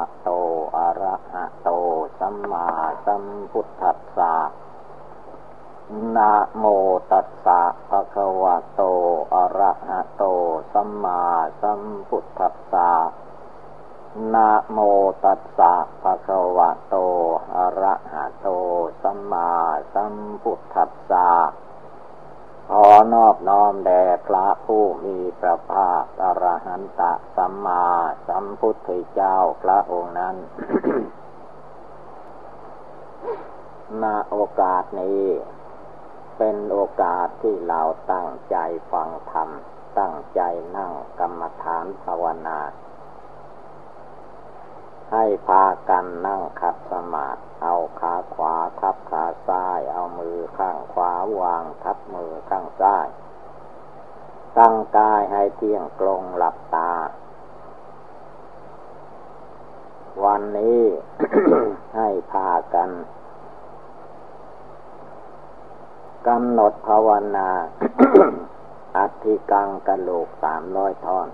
ะโต อะระหะโต สัมมาสัมพุทธัสสะ นะโมตัสสะภะคะวะโต อะระหะโต สัมมาสัมพุทธัสสะ นะโมตัสสะภะคะวะโต อะระหะโต สัมมาสัมพุทธัสสะ ขอนอบน้อมแด่พระผู้มีพระภาคอรหันตะสัมมาสัมพุทธเจ้าพระองค์นั้นณโอกาสนี้เป็นโอกาสที่เราตั้งใจฟังธรรม ตั้งใจนั่งกรรมฐานภาวนา ให้พากันนั่งขัดสมาธิเอาขาขวาทับขาซ้าย เอามือข้างขวาวางทับมือข้างซ้าย ตั้งกายให้เที่ยงตรงหลับตา วันนี้ให้พากันกำหนดภาวนาอธิกังกะโหลกสามร้อยท่อน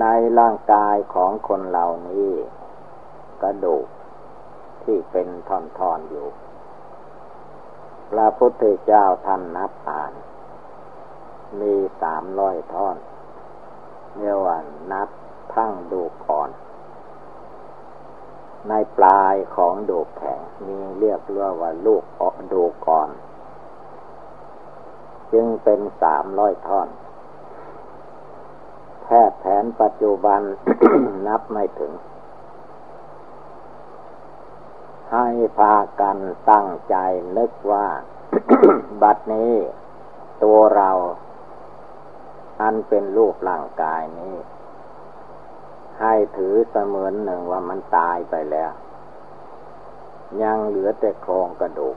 ในร่างกายของคนเหล่านี้ กระดูกที่เป็นท่อนๆอยู่ พระพุทธเจ้าท่านนับอ่าน มีสามร้อยท่อนเรียกว่านับทั้งดูก่อน ในปลายของดูแข็งมีเรียกเรียกว่าลูกออกดูก่อน จึงเป็นสามร้อยท่อน แพทย์แผนปัจจุบันนับไม่ถึง ให้พากันตั้งใจนึกว่า บัดนี้ ตัวเรา อันเป็นรูปร่างกายนี้ ให้ถือเสมือนหนึ่งว่ามันตายไปแล้ว ยังเหลือแต่โครงกระดูก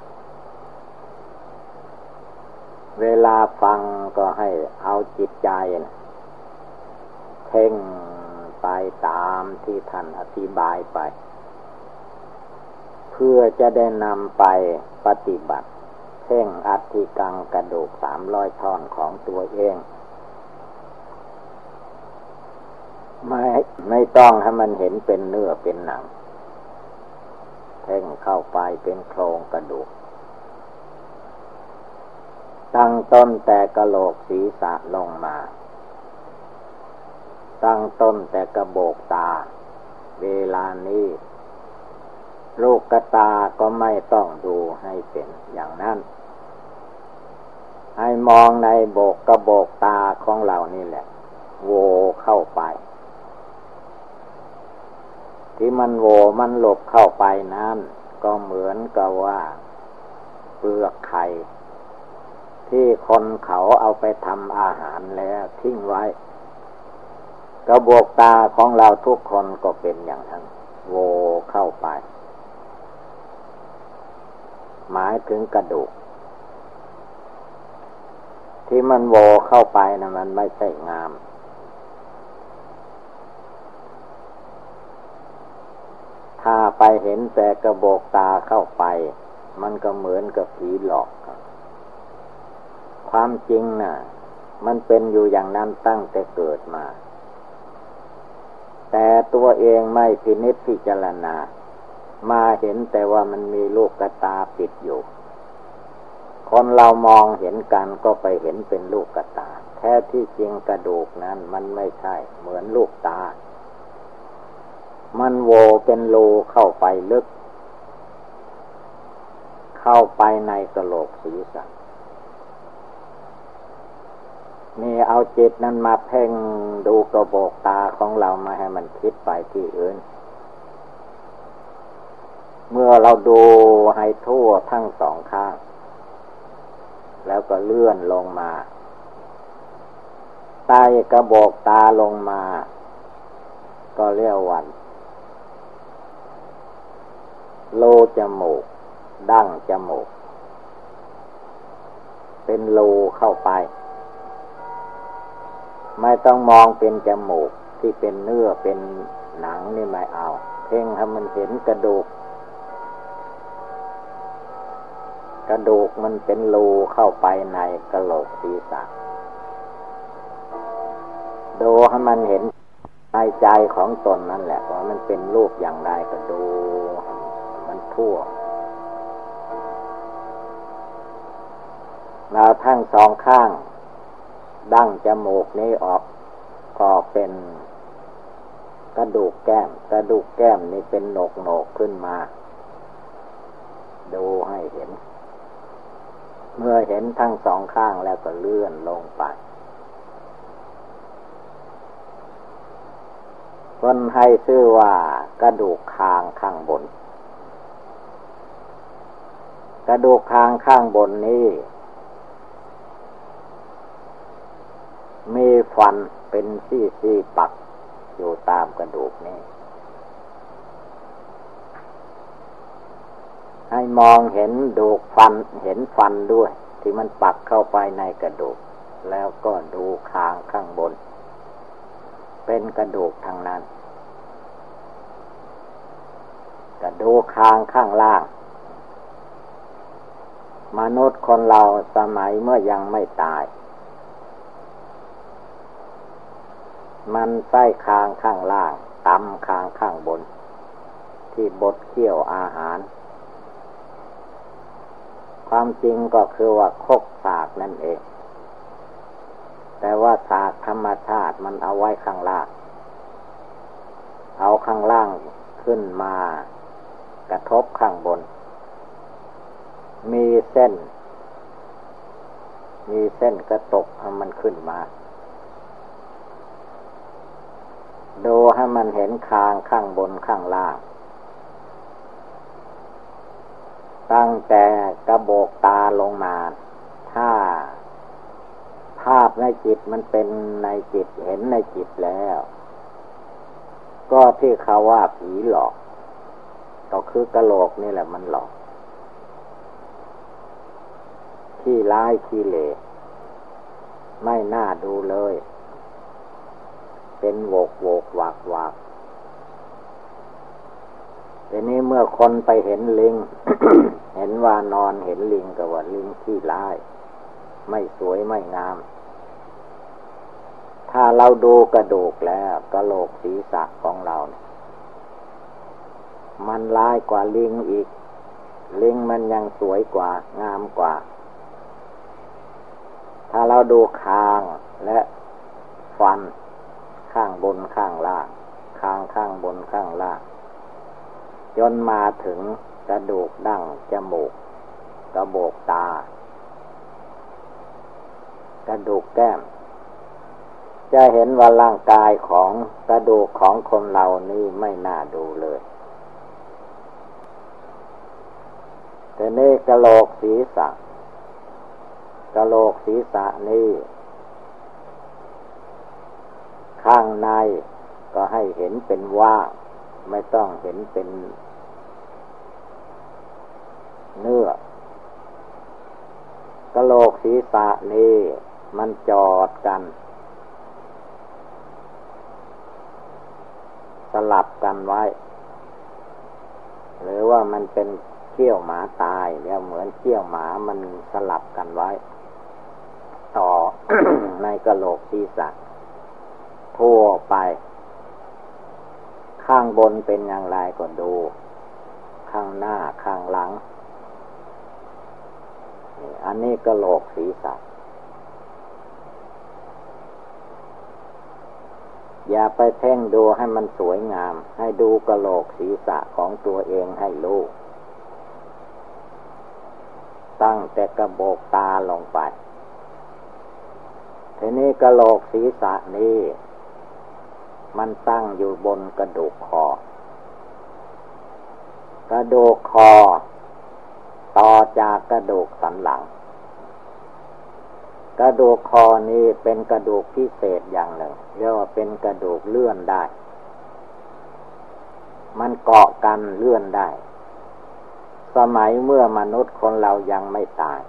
เวลาฟังก็ให้เอาจิตใจนะ เพ่งไปตามที่ท่านอธิบายไป เพื่อจะได้นำไปปฏิบัติเพ่งอัติกังกระดูกสามร้อยท่อนของตัวเองไม่ไม่ต้องให้มันเห็นเป็นเนื้อเป็นหนัง เพ่งเข้าไปเป็นโครงกระดูก ตั้งต้นแต่กระโหลกศีรษะลงมา ตั้งต้นแต่กระโบกตา เวลานี้ลูกกระตาก็ไม่ต้องดูให้เป็นอย่างนั้น ให้มองในโบกกระโบกตาของเรานี่แหละ โวเข้าไป ที่มันโวมันหลบเข้าไปนั้น ก็เหมือนกับว่า เปลือกไข่ที่คนเขาเอาไปทำอาหารแล้วทิ้งไว้ กระบอกตาของเราทุกคนก็เป็นอย่างนั้น โวเข้าไป หมายถึงกระดูก ที่มันโวเข้าไปนะมันไม่ใช่งาม ถ้าไปเห็นแต่กระบอกตาเข้าไป มันก็เหมือนกับผีหลอก ความจริงนะ่ะ มันเป็นอยู่อย่างนั้นตั้งแต่เกิดมา แต่ตัวเองไม่พินิจพิจารณา มาเห็นแต่ว่ามันมีลูกกระตาปิดอยู่ คนเรามองเห็นกันก็ไปเห็นเป็นลูกกระตา แท้ที่จริงกระดูกนั้นมันไม่ใช่เหมือนลูกตา มันโวเป็นรูเข้าไปลึก เข้าไปในกระโหลกศีรษะ นี่เอาจิตนั้นมาเพ่งดูกระบอกตาของเรามาให้มันคิดไปที่อื่น เมื่อเราดูให้ทั่วทั้งสองข้าง แล้วก็เลื่อนลงมาใต้กระบอกตาลงมา ก็เรียกวัน โลจมูก ดั้งจมูก เป็นโลเข้าไป ไม่ต้องมองเป็นจมูกที่เป็นเนื้อเป็นหนังนี่ไม่เอา เพ่งให้มันเห็นกระดูก กระดูกมันเป็นรูเข้าไปในกระโหลกศีรษะดูให้มันเห็นในในใจของตนนั่นแหละว่ามันเป็นรูปอย่างไรก็ดู มันทั่วเราทั้งสองข้าง ดั้งจมูกนี้ออก ก็เป็นกระดูกแก้ม กระดูกแก้มนี่เป็นโหนกโหนกขึ้นมา ดูให้เห็น เมื่อเห็นทั้งสองข้างแล้วก็เลื่อนลงไป คนให้ชื่อว่ากระดูกคางข้างบน กระดูกคางข้างบนนี้ มี ฟันเป็นซี่ซี่ปัก อยู่ตามกระดูกนี้ให้มองเห็นดูกฟันเห็นฟันด้วย ที่มันปักเข้าไปในกระดูก แล้วก็ดูคางข้างบน เป็นกระดูกทางนั้น กระดูกคางข้างล่าง มนุษย์คนเราสมัยเมื่อยังไม่ตาย มันไส้คางข้างล่างตำคางข้างบน ที่บดเคี่ยวอาหาร ความจริงก็คือว่าคกสากนั่นเอง แต่ว่าสากธรรมชาติมันเอาไว้ข้างล่าง เอาข้างล่างขึ้นมากระทบข้างบน มีเส้น มีเส้นกระตกมันขึ้นมา ดูให้มันเห็นคางข้างบนข้างล่าง ตั้งแต่กระโบกตาลงมา ถ้าภาพในจิตมันเป็นในจิตเห็นในจิตแล้ว ก็ที่เขาว่าผีหลอก ก็คือกระโหลกนี่แหละมันหลอกที่ร้ายที่เลไม่น่าดูเลย เป็นโวกโวกวากวากทีนี้เมื่อคนไปเห็นลิง เห็นว่านอนเห็นลิงก็ว่าลิงที่ร้าย ไม่สวยไม่งาม ถ้าเราดูกระดูกแล้วกระโหลกศีรษะของเราเนี่ยมันร้ายกว่าลิงอีก ลิงมันยังสวยกว่างามกว่า ถ้าเราดูคางและฟัน ข้างบนข้างล่าง ข้างข้างบนข้างล่างจนมาถึงกระดูกดั้งจมูก กระโบกตา กระดูกแก้ม จะเห็นว่าร่างกายของกระดูกของคนเรานี่ไม่น่าดูเลยแต่นี่กระโหลกศีรษะกระโหลกศีรษะนี่ ข้างในก็ให้เห็นเป็นว่างไม่ต้องเห็นเป็นเนื้อกะโหลกศีรษะนี่มันจอดกัน สลับกันไว้ หรือว่ามันเป็นเขี้ยวหมาตายแล้วเหมือนเขี้ยวหมามันสลับกันไว้ ต่อในกะโหลกศีรษะ ทั่วไป ข้างบนเป็นอย่างไรก็ดู ข้างหน้าข้างหลัง อันนี้กระโหลกศีรษะอย่าไปเพ่งดูให้มันสวยงาม ให้ดูกระโหลกศีรษะของตัวเองให้รู้ตั้งแต่กระโบกตาลงไป ทีนี้กระโหลกศีรษะนี้ มันตั้งอยู่บนกระดูกคอ กระดูกคอ ต่อจากกระดูกสันหลัง กระดูกคอนี้เป็นกระดูกพิเศษอย่างหนึ่งเรียกว่าเป็นกระดูกเลื่อนได้ มันเกาะกันเลื่อนได้ สมัยเมื่อมนุษย์คนเรายังไม่ตาย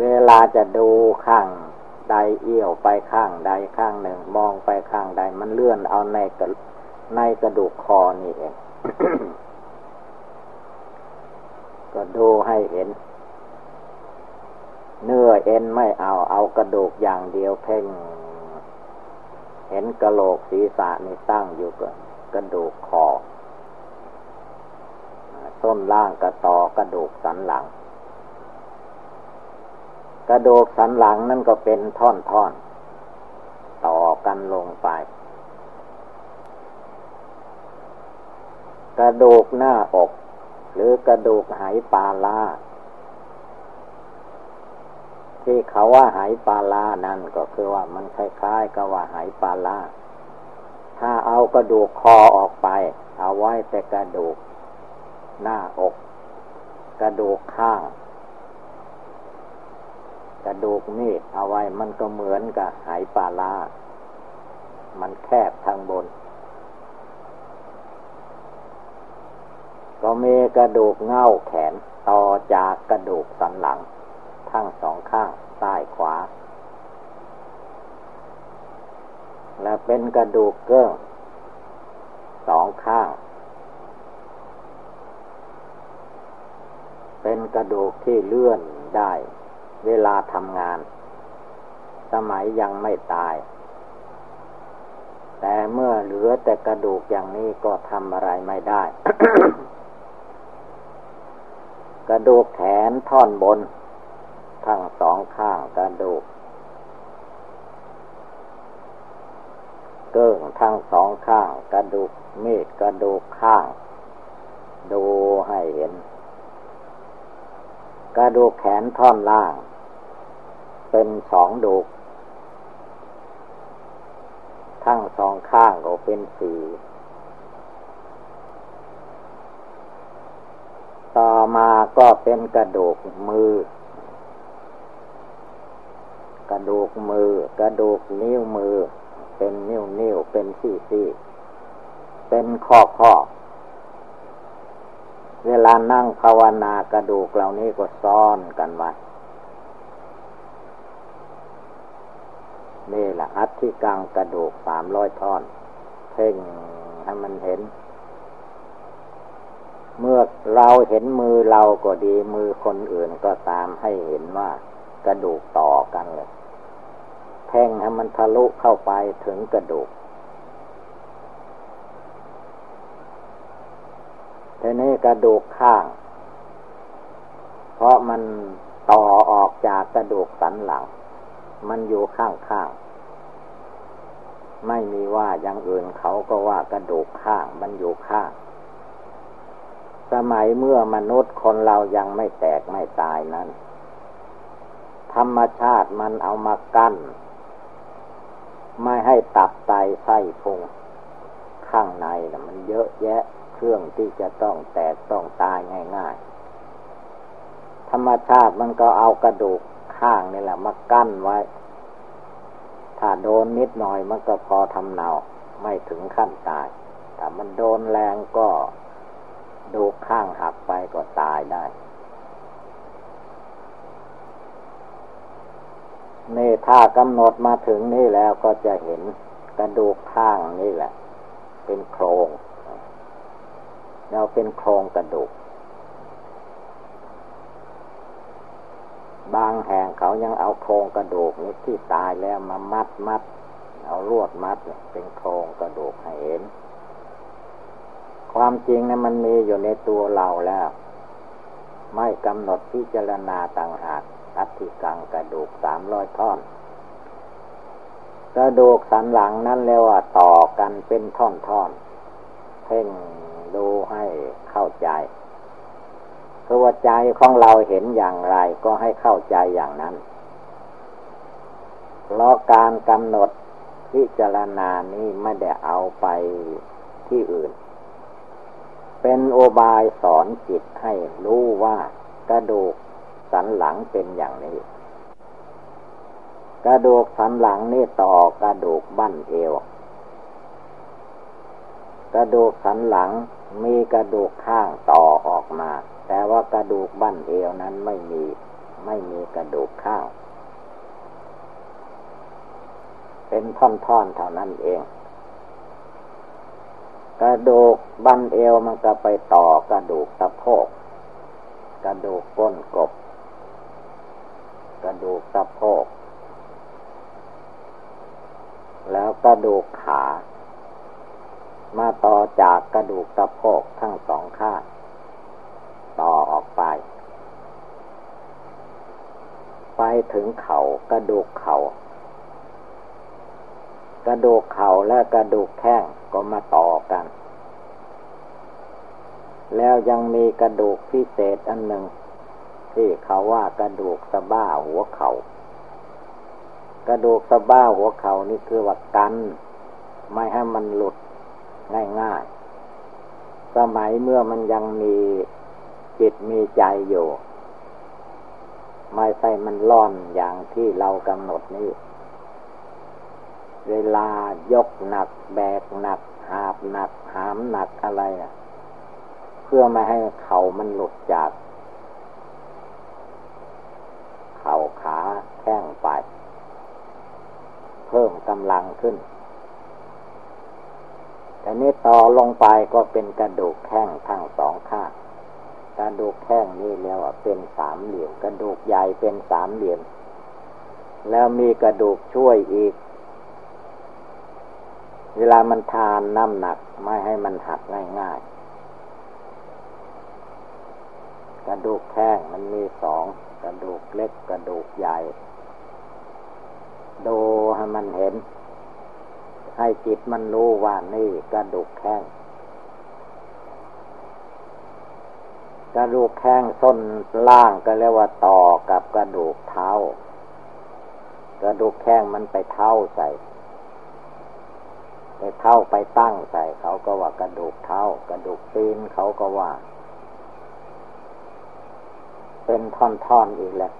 เวลาจะดูข้าง ใดเอี้ยวไปข้างใดข้างหนึ่ง มองไปข้างใด มันเลื่อนเอาในกระในกระดูกคอนี่เอง ก็ดูให้เห็น เนื้อเอ็นไม่เอาเอากระดูกอย่างเดียวเพ่ง เห็นกระโหลกศีรษะนี่ตั้งอยู่กับกระดูกคอส้นล่างกระต่อกระดูกสันหลัง กระดูกสันหลังนั่นก็เป็นท่อนๆ ต่อกันลงไป กระดูกหน้าอก หรือกระดูกไหปลาลาที่เขาว่าไหปลาลานั่นก็คือว่ามันคล้ายๆกับว่าไหปลาลาถ้าเอากระดูกคอออกไป เอาไว้แต่กระดูก หน้าอก กระดูกข้าง กระดูกมีดเอาไว้มันก็เหมือนกับไหปลาลา มันแคบทางบน ก็มีกระดูกเง่าแขนต่อจากกระดูกสันหลัง ทั้งสองข้างซ้ายขวา และเป็นกระดูกเกิ้งสองข้าง เป็นกระดูกที่เลื่อนได้ เวลาทำงาน สมัยยังไม่ตาย แต่เมื่อเหลือแต่กระดูกอย่างนี้ก็ทำอะไรไม่ได้ กระดูกแขนท่อนบน ทั้งสองข้างกระดูกเกิ้งทั้งสองข้าง กระดูกเมฆกระดูกข้าง ดูให้เห็น กระดูกแขนท่อนล่าง เป็นสองดูกทั้งสองข้างก็เป็นสี่ต่อมาก็เป็นกระดูกมือ กระดูกมือ กระดูกนิ้วมือ เป็นนิ้วนิ้วเป็นซี่ซี่เป็นข้อข้อเวลานั่งภาวนากระดูกเหล่านี้ก็ซ่อนกันไว้ นี่แหละอัฐิกังกระดูกสามร้อยท่อน เพ่งให้มันเห็น เมื่อเราเห็นมือเราก็ดี มือคนอื่นก็ตามให้เห็นว่ากระดูกต่อกันเลยแพ่งให้มันทะลุเข้าไปถึงกระดูกทีนี้กระดูกข้าง เพราะมันต่อออกจากกระดูกสันหลัง มันอยู่ข้างข้าง ไม่มีว่าอย่างอื่นเขาก็ว่ากระดูกข้าง มันอยู่ข้าง สมัยเมื่อมนุษย์คนเรายังไม่แตกไม่ตายนั้น ธรรมชาติมันเอามากั้น ไม่ให้ตับไตไส้พุงข้างในนะมันเยอะแยะเครื่องที่จะต้องแตกต้องตายง่าย ๆ ธรรมชาติมันก็เอากระดูก ข้างนี่แหละมากั้นไว้ ถ้าโดนนิดหน่อยมันก็พอทำเนาไม่ถึงขั้นตาย แต่มันโดนแรงก็ดูข้างหักไปก็ตายได้ นี่ถ้ากำหนดมาถึงนี่แล้วก็จะเห็นกระดูกข้างนี่แหละ เป็นโครงเราเป็นโครงกระดูก บางแห่งเขายังเอาโครงกระดูกนี้ที่ตายแล้วมามัดมัด เอาลวดมัดเป็นโครงกระดูกให้เห็น ความจริงนะมันมีอยู่ในตัวเราแล้ว ไม่กำหนดพิจารณาต่างหากอัติกังกระดูกสามร้อยท่อน กระดูกสันหลังนั่นเรียกว่าต่อกันเป็นท่อนๆเพ่งดูให้เข้าใจ คือว่าใจของเราเห็นอย่างไรก็ให้เข้าใจอย่างนั้นเพราะการกำหนดพิจารณานี้ไม่ได้เอาไปที่อื่น เป็นโอบายสอนจิตให้รู้ว่ากระดูกสันหลังเป็นอย่างนี้ กระดูกสันหลังนี่ต่อกระดูกบั้นเอว กระดูกสันหลังมีกระดูกข้างต่ออ มาแต่ว่ากระดูกบั้นเอวนั้นไม่มี ไม่มีกระดูกข้างเป็นท่อนๆเท่านั้นเอง กระดูกบั้นเอวมันก็ไปต่อกระดูกสะโพก กระดูกก้นกบ กระดูกสะโพก แล้วกระดูกขามาต่อจากกระดูกตะโพกทั้งสองข้างต่อออกไป ไป ถึงเขากระดูกเขากระดูกเข่าและกระดูกแข้งก็มาต่อกัน แล้วยังมีกระดูกพิเศษอันหนึ่ง ที่เขาว่ากระดูกสะบ้าหัวเขา่ากระดูกสะบ้าหัวเข่านี่คือว่ากัน ไม่ให้มันหลุดง่ายๆ สมัยเมื่อมันยังมีจิตมีใจอยู่ ไม่ใช่มันล่อนอย่างที่เรากำหนดนี่ เวลายกหนัก แบกหนัก หาบหนัก หามหนักอะไรนะ่ะเพื่อไม่ให้เข่ามันหลุดจาก เข่าขาแข้งไป เพิ่มกำลังขึ้นแต่นี้ต่อลงไปก็เป็นกระดูกแข้งทั้งสองข้าง ระดูกแข้งนี่แล้วเป็นสามเหลี่ยมกระดูกใหญ่เป็นสามเหลี่ยม แล้วมีกระดูกช่วยอีก เวลามันทานน้ำหนักไม่ให้มันหักง่ายๆ กระดูกแข้งมันมีสองกระดูกเล็กกระดูกใหญ่ ดูให้มันเห็น ให้จิตมันรู้ว่านี่กระดูกแข้ง กระดูกแข้งส้นล่างก็เรียกว่าต่อกับกระดูกเท้ากระดูกแข้งมันไปเท้าใส่ไปเท้าไปตั้งใส่เขาก็ว่ากระดูกเท้ากระดูกตีนเขาก็ว่า เป็นท่อนๆอีกแล้ว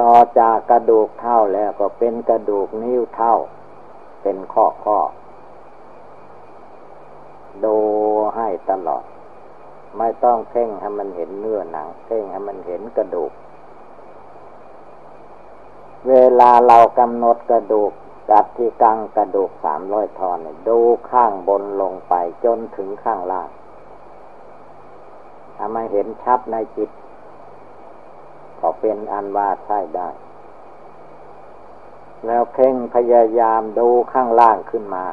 ต่อจากกระดูกเท้าแล้วก็เป็นกระดูกนิ้วเท้าเป็นข้อข้อดูให้ตลอด ไม่ต้องเพ่งให้มันเห็นเนื้อหนัง เพ่งให้มันเห็นกระดูก เวลาเรากำหนดกระดูกจัดที่กลางกระดูกสามร้อยทอนดูข้างบนลงไปจนถึงข้างล่างถ้ามาเห็นชัดในจิต ก็เป็นอันว่าใช่ได้ แล้วเพ่งพยายามดูข้างล่างขึ้นมา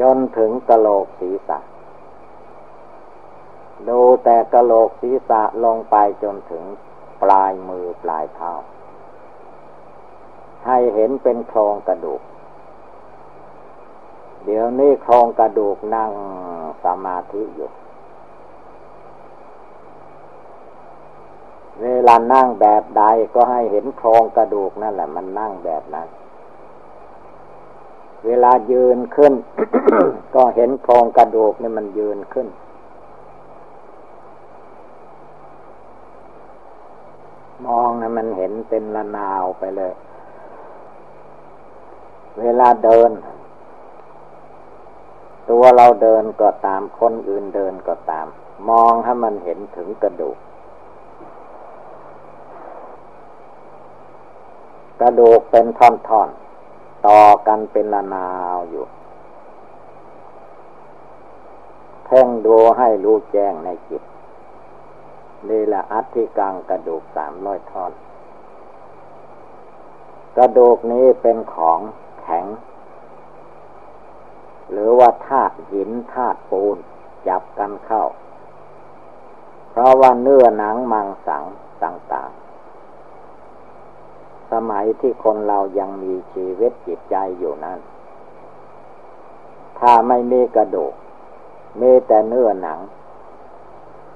จนถึงกระโหลกศีรษะ ดูแต่กระโหลกศีรษะลงไปจนถึงปลายมือปลายเท้า ให้เห็นเป็นโครงกระดูก เดี๋ยวนี้โครงกระดูกนั่งสมาธิอยู่ เวลานั่งแบบใดก็ให้เห็นโครงกระดูกนั่นแหละ มันนั่งแบบนั้น เวลายืนขึ้น ก็เห็นโครงกระดูกนี่มันยืนขึ้น มองนะมันเห็นเป็นละนาวไปเลย เวลาเดิน ตัวเราเดินก็ตามคนอื่นเดินก็ตาม มองให้มันเห็นถึงกระดูก กระดูกเป็นท่อนๆ ต่อกันเป็นละนาวอยู่เพ่งดูให้รู้แจ้งในจิต นี่แหละอัฐิกังกระดูกสามร้อยท่อน กระดูกนี้เป็นของแข็ง หรือว่าธาตุหินธาตุปูนจับกันเข้า เพราะว่าเนื้อหนังมังสังต่างๆ สมัยที่คนเรายังมีชีวิตจิตใจอยู่นั้น ถ้าไม่มีกระดูกมีแต่เนื้อหนัง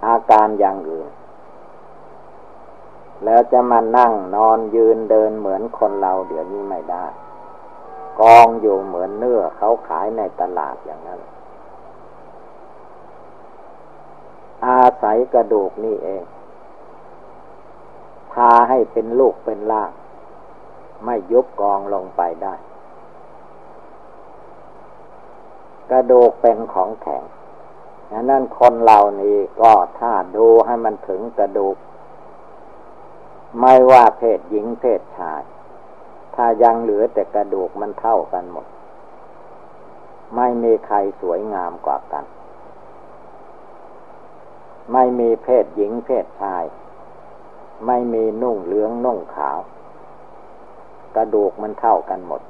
อาการอย่างอื่น แล้วจะมานั่งนอนยืนเดินเหมือนคนเราเดี๋ยวนี้ไม่ได้ กองอยู่เหมือนเนื้อเขาขายในตลาดอย่างนั้น อาศัยกระดูกนี่เอง พาให้เป็นลูกเป็นล่าง ไม่ยุบกองลงไปได้ กระดูกเป็นของแข็งดังนั้นคนเหล่านี้ก็ถ้าดูให้มันถึงกระดูก ไม่ว่าเพศหญิงเพศชาย ถ้ายังเหลือแต่กระดูกมันเท่ากันหมด ไม่มีใครสวยงามกว่ากัน ไม่มีเพศหญิงเพศชาย ไม่มีนุ่งเหลืองนุ่งขาว กระดูกมันเท่ากันหมด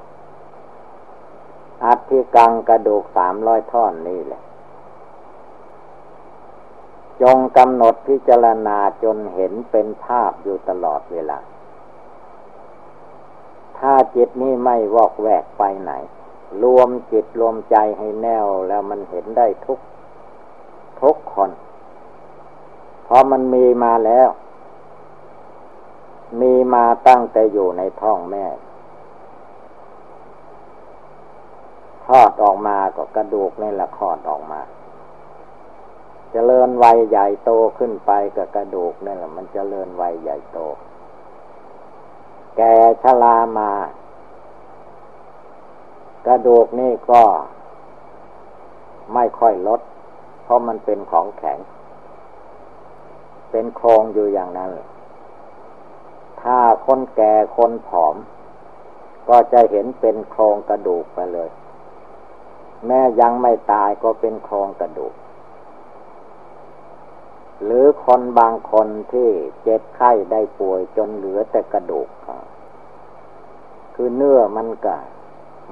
อัฐิกังกระดูกสามร้อยท่อนนี่แหละ จงกำหนดพิจารณาจนเห็นเป็นภาพอยู่ตลอดเวลา ถ้าจิตนี้ไม่วอกแวกไปไหน รวมจิตรวมใจให้แน่วแล้วมันเห็นได้ทุก ทุกคน เพราะมันมีมาแล้ว มีมาตั้งแต่อยู่ในท้องแม่คลอดออกมาก็กระดูกนี่แหละคลอดออกมา จเจริญวัยใหญ่โตขึ้นไปกับกระดูกนี่แหละมันจเจริญวัยใหญ่โต แก่ชรามา กระดูกนี่ก็ไม่ค่อยลด เพราะมันเป็นของแข็ง เป็นโครงอยู่อย่างนั้น ถ้าคนแก่คนผอม ก็จะเห็นเป็นโครงกระดูกไปเลย แม้ยังไม่ตายก็เป็นโครงกระดูก หรือคนบางคนที่เจ็บไข้ได้ป่วยจนเหลือแต่กระดูก คือเนื้อมันก็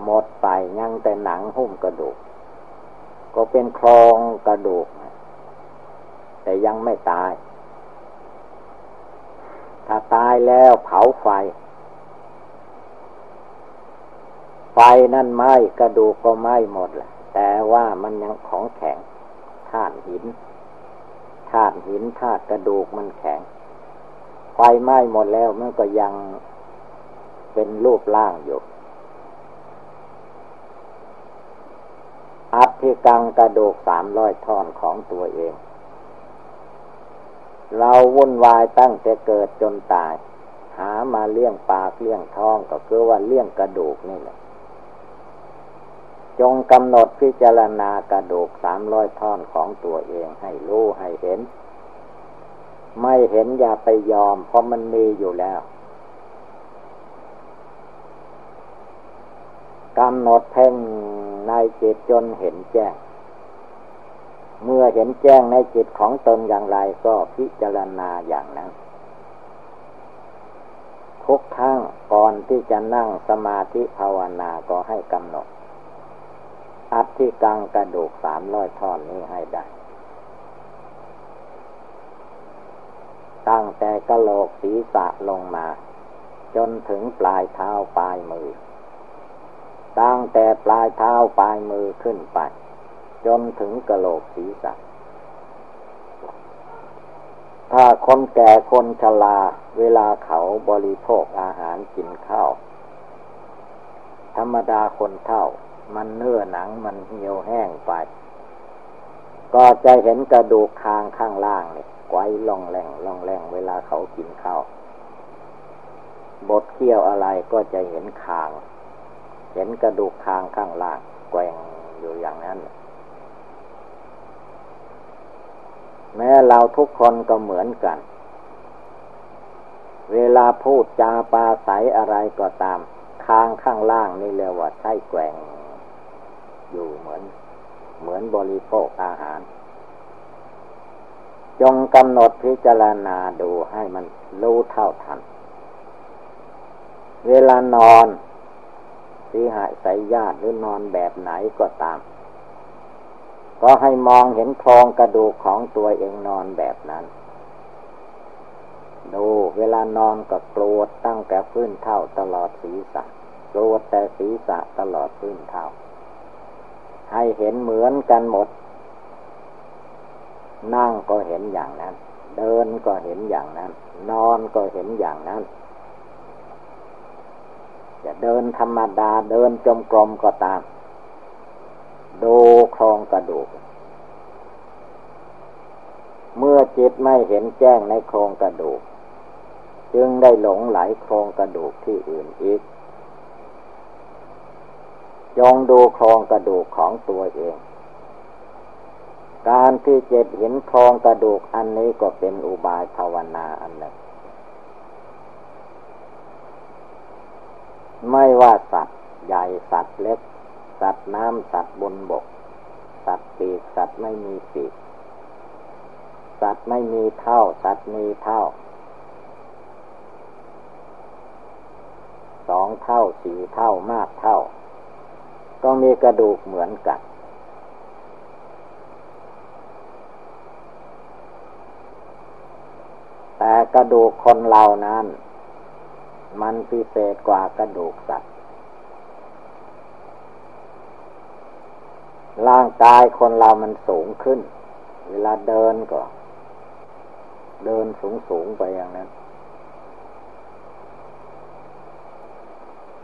หมดไปยังแต่หนังหุ้มกระดูก ก็เป็นโครงกระดูก แต่ยังไม่ตาย ถ้าตายแล้วเผาไฟ ไฟนั่นไหมกระดูกก็ไหมหมดแหละแต่ว่ามันยังของแข็งธาตุหินาตุหินธาตุกระดูกมันแข็ง ไฟไหม้หมดแล้วมันก็ยังเป็นรูปร่างอยู่ อัฐิกังกระดูกสามร้อยท่อนของตัวเอง เราวุ่นวายตั้งแต่เกิดจนตาย หามาเลี้ยงปากเลี้ยงท้องก็คือว่าเลี้ยงกระดูกนี่แหละ จงกำหนดพิจารณากระดูกสามร้อยท่อนของตัวเองให้รู้ให้เห็น ไม่เห็นอย่าไปยอม เพราะมันมีอยู่แล้วกำหนดเพ่งในจิตจนเห็นแจ้ง เมื่อเห็นแจ้งในจิตของตนอย่างไรก็พิจารณาอย่างนั้นทุกครั้งก่อนที่จะนั่งสมาธิภาวนาก็ให้กำหนด อัดที่กังกระดูกสามร้อยท่อนนี้ให้ได้ ตั้งแต่กระโหลกศีรษะลงมา จนถึงปลายเท้าปลายมือ ตั้งแต่ปลายเท้าปลายมือขึ้นไป จนถึงกระโหลกศีรษะ ถ้าคนแก่คนชราเวลาเขาบริโภคอาหารกินข้าว ธรรมดาคนเท่า มันเนื้อหนังมันเหี่ยวแห้งไป ก็จะเห็นกระดูกคางข้างล่างเนี่ยไกวล่องแรงล่องแรงเวลาเขากินข้าวบดเคี้ยวอะไรก็จะเห็นคาง เห็นกระดูกคางข้างล่างแกว่งอยู่อย่างนั้น แม้เราทุกคนก็เหมือนกัน เวลาพูดจาปาใสอะไรก็ตาม คางข้างล่างนี่เรียกว่าใช่แกว่ง อยู่เหมือน เหมือนบริโภคอาหาร จงกำหนดพิจารณาดูให้มันรู้เท่าทัน เวลานอนสีหายสายญาติหรือนอนแบบไหนก็ตาม ก็ให้มองเห็นโครงกระดูกของตัวเองนอนแบบนั้นดูเวลานอนก็โกรธตั้งแต่พื้นเท่าตลอดศีรษะโกรธแต่ศีรษะตลอดพื้นเท่า ให้เห็นเหมือนกันหมด นั่งก็เห็นอย่างนั้น เดินก็เห็นอย่างนั้น นอนก็เห็นอย่างนั้น จะเดินธรรมดาเดินจมกรมก็ตาม ดูคลองกระดูก เมื่อจิตไม่เห็นแจ้งในโครงกระดูก จึงได้หลงไหลโครงกระดูกที่อื่นอีก จงดูโครงกระดูกของตัวเอง การที่เจ็ดเห็นโครงกระดูกอันนี้ก็เป็นอุบายภาวนาอันหนึ่งไม่ว่าสัตว์ใหญ่สัตว์เล็ก สัตว์น้ำสัตว์บนบก สัตว์ปีกสัตว์ไม่มีปีก สัตว์ไม่มีเท่า สัตว์มีเท่าสองเท่าสี่เท่ามากเท่า ก็มีกระดูกเหมือนกัน แต่กระดูกคนเรานั้น มันพิเศษกว่ากระดูกสัตว์ ร่างกายคนเรามันสูงขึ้น เวลาเดินก็ เดินสูงสูงไปอย่างนั้น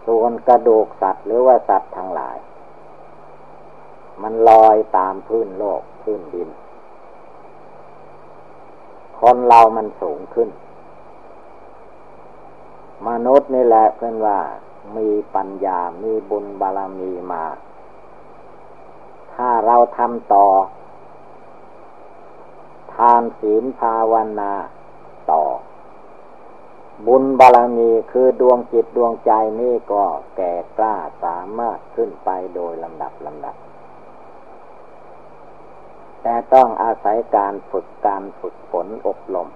ส่วนกระดูกสัตว์หรือว่าสัตว์ทั้งหลาย มันลอยตามพื้นโลกพื้นดิน คนเรามันสูงขึ้น มนุษย์นี่แหละเพื่อนว่า มีปัญญา มีบุญบารมีมา ถ้าเราทำต่อ ทานศีลภาวนาต่อ บุญบารมีคือดวงจิตดวงใจนี่ก็แก่กล้าสามารถขึ้นไปโดยลำดับลำดับ แต่ต้องอาศัยการฝึกการฝึกฝนอบรม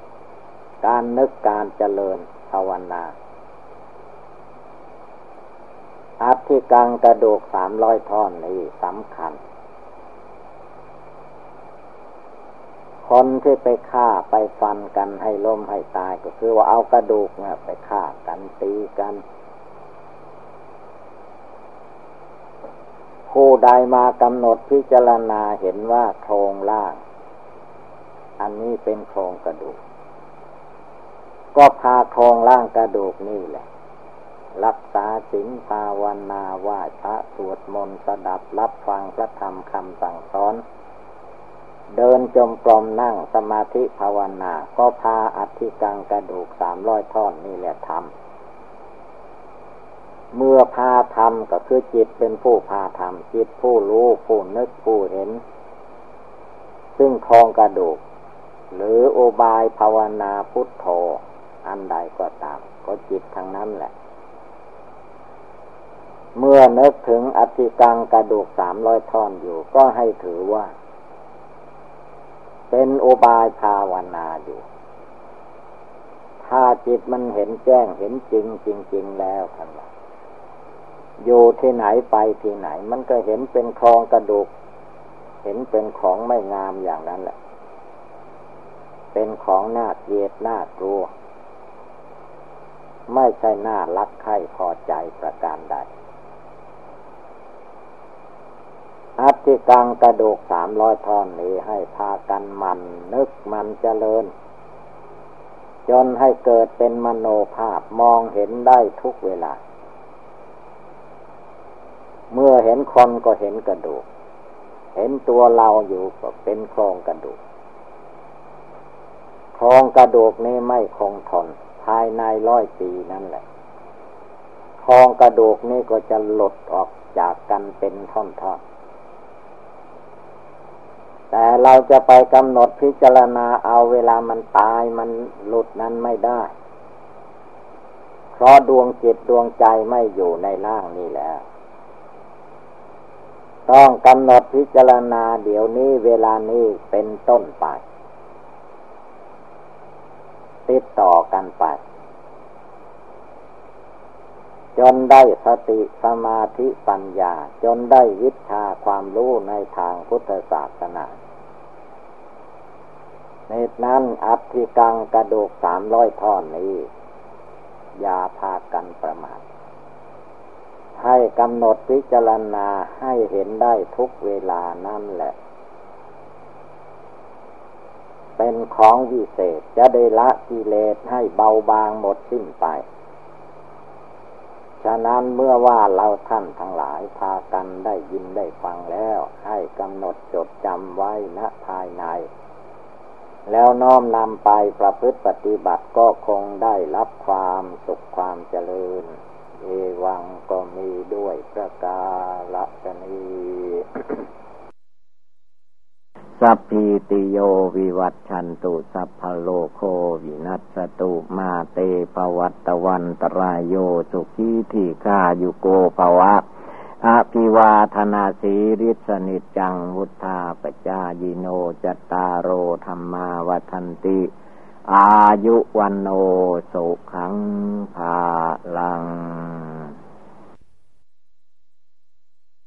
การนึกการเจริญภาวนาอัธิกังกระดูกสามร้อยท่อนนี้สำคัญ คนที่ไปฆ่าไปฟันกันให้ล้มให้ตายก็คือว่าเอากระดูกเนี่ยไปฆ่ากันตีกัน ผู้ใดมากำหนดพิจารณาเห็นว่าโครงล่าง อันนี้เป็นโครงกระดูก ก็พาโครงล่างกระดูกนี่แหละ รักษาสิงภาวนาไหว้พระสวดมนต์สดับรับฟังพระธรรมคำสั่งสอน เดินจมกรมนั่งสมาธิภาวนา ก็พาอธิกังกระดูกสามร้อยท่อนนี่แหละทำ เมื่อพาทำก็คือจิตเป็นผู้พาทำจิตผู้รู้ผู้นึกผู้เห็น ซึ่งคลองกระดูก หรือโอบายภาวนาพุทโธอันใดก็ตาม ก็จิตทางนั้นแหละ เมื่อนึกถึงอธิกังกระดูกสามร้อยท่อนอยู่ก็ให้ถือว่า เป็นอบายภาวนาอยู่ถ้าจิตมันเห็นแจ้งเห็นจริงจริง ๆ แล้วท่านว่า อยู่ที่ไหนไปที่ไหน มันก็เห็นเป็นคลองกระดูก เห็นเป็นของไม่งามอย่างนั้นแหละ เป็นของน่าเกลียดน่ากลัว ไม่ใช่น่ารักใคร่พอใจประการใด อัติกังกระดูกสามร้อยท่อนนี้ให้พากันมันนึกมันเจริญจนให้เกิดเป็นมโนภาพมองเห็นได้ทุกเวลา เมื่อเห็นคนก็เห็นกระดูก เห็นตัวเราอยู่ก็เป็นโครงกระดูก โครงกระดูกนี้ไม่คงทน ภายในร้อยปีนั่นแหละ โครงกระดูกนี้ก็จะหลุดออกจากกันเป็นท่อนๆแต่เราจะไปกำหนดพิจารณาเอาเวลามันตายมันหลุดนั้นไม่ได้ เพราะดวงจิตดวงใจไม่อยู่ในร่างนี้แล้ว ต้องกำหนดพิจารณาเดี๋ยวนี้เวลานี้เป็นต้นไป ติดต่อกันไป จนได้สติสมาธิปัญญา จนได้วิชาความรู้ในทางพุทธศาสนาในนั้นอัฐิกังกระดูกสามร้อยท่อนนี้ อย่าพากันประมาท ให้กำหนดพิจารณาให้เห็นได้ทุกเวลานั่นแหละ เป็นของวิเศษจะได้ละกิเลสให้เบาบางหมดสิ้นไป ฉะนั้นเมื่อว่าเราท่านทั้งหลายพากันได้ยินได้ฟังแล้ว ให้กำหนดจดจำไว้ณภายใน แล้วน้อมนำไปประพฤติปฏิบัติก็คงได้รับความสุขความเจริญ เอวังก็มีด้วยประกาศนีสัพพิติโยวิวัตชันตุสัพพโลโควินัสตุมาเตปวัตตวันตรายโยสุขีทีฆายุโกภวะอภิวาธนาสีริสนิจังวุธาปจายิโนจตารโรธรรมาวันติ อายุวันโนสุขังภาลัง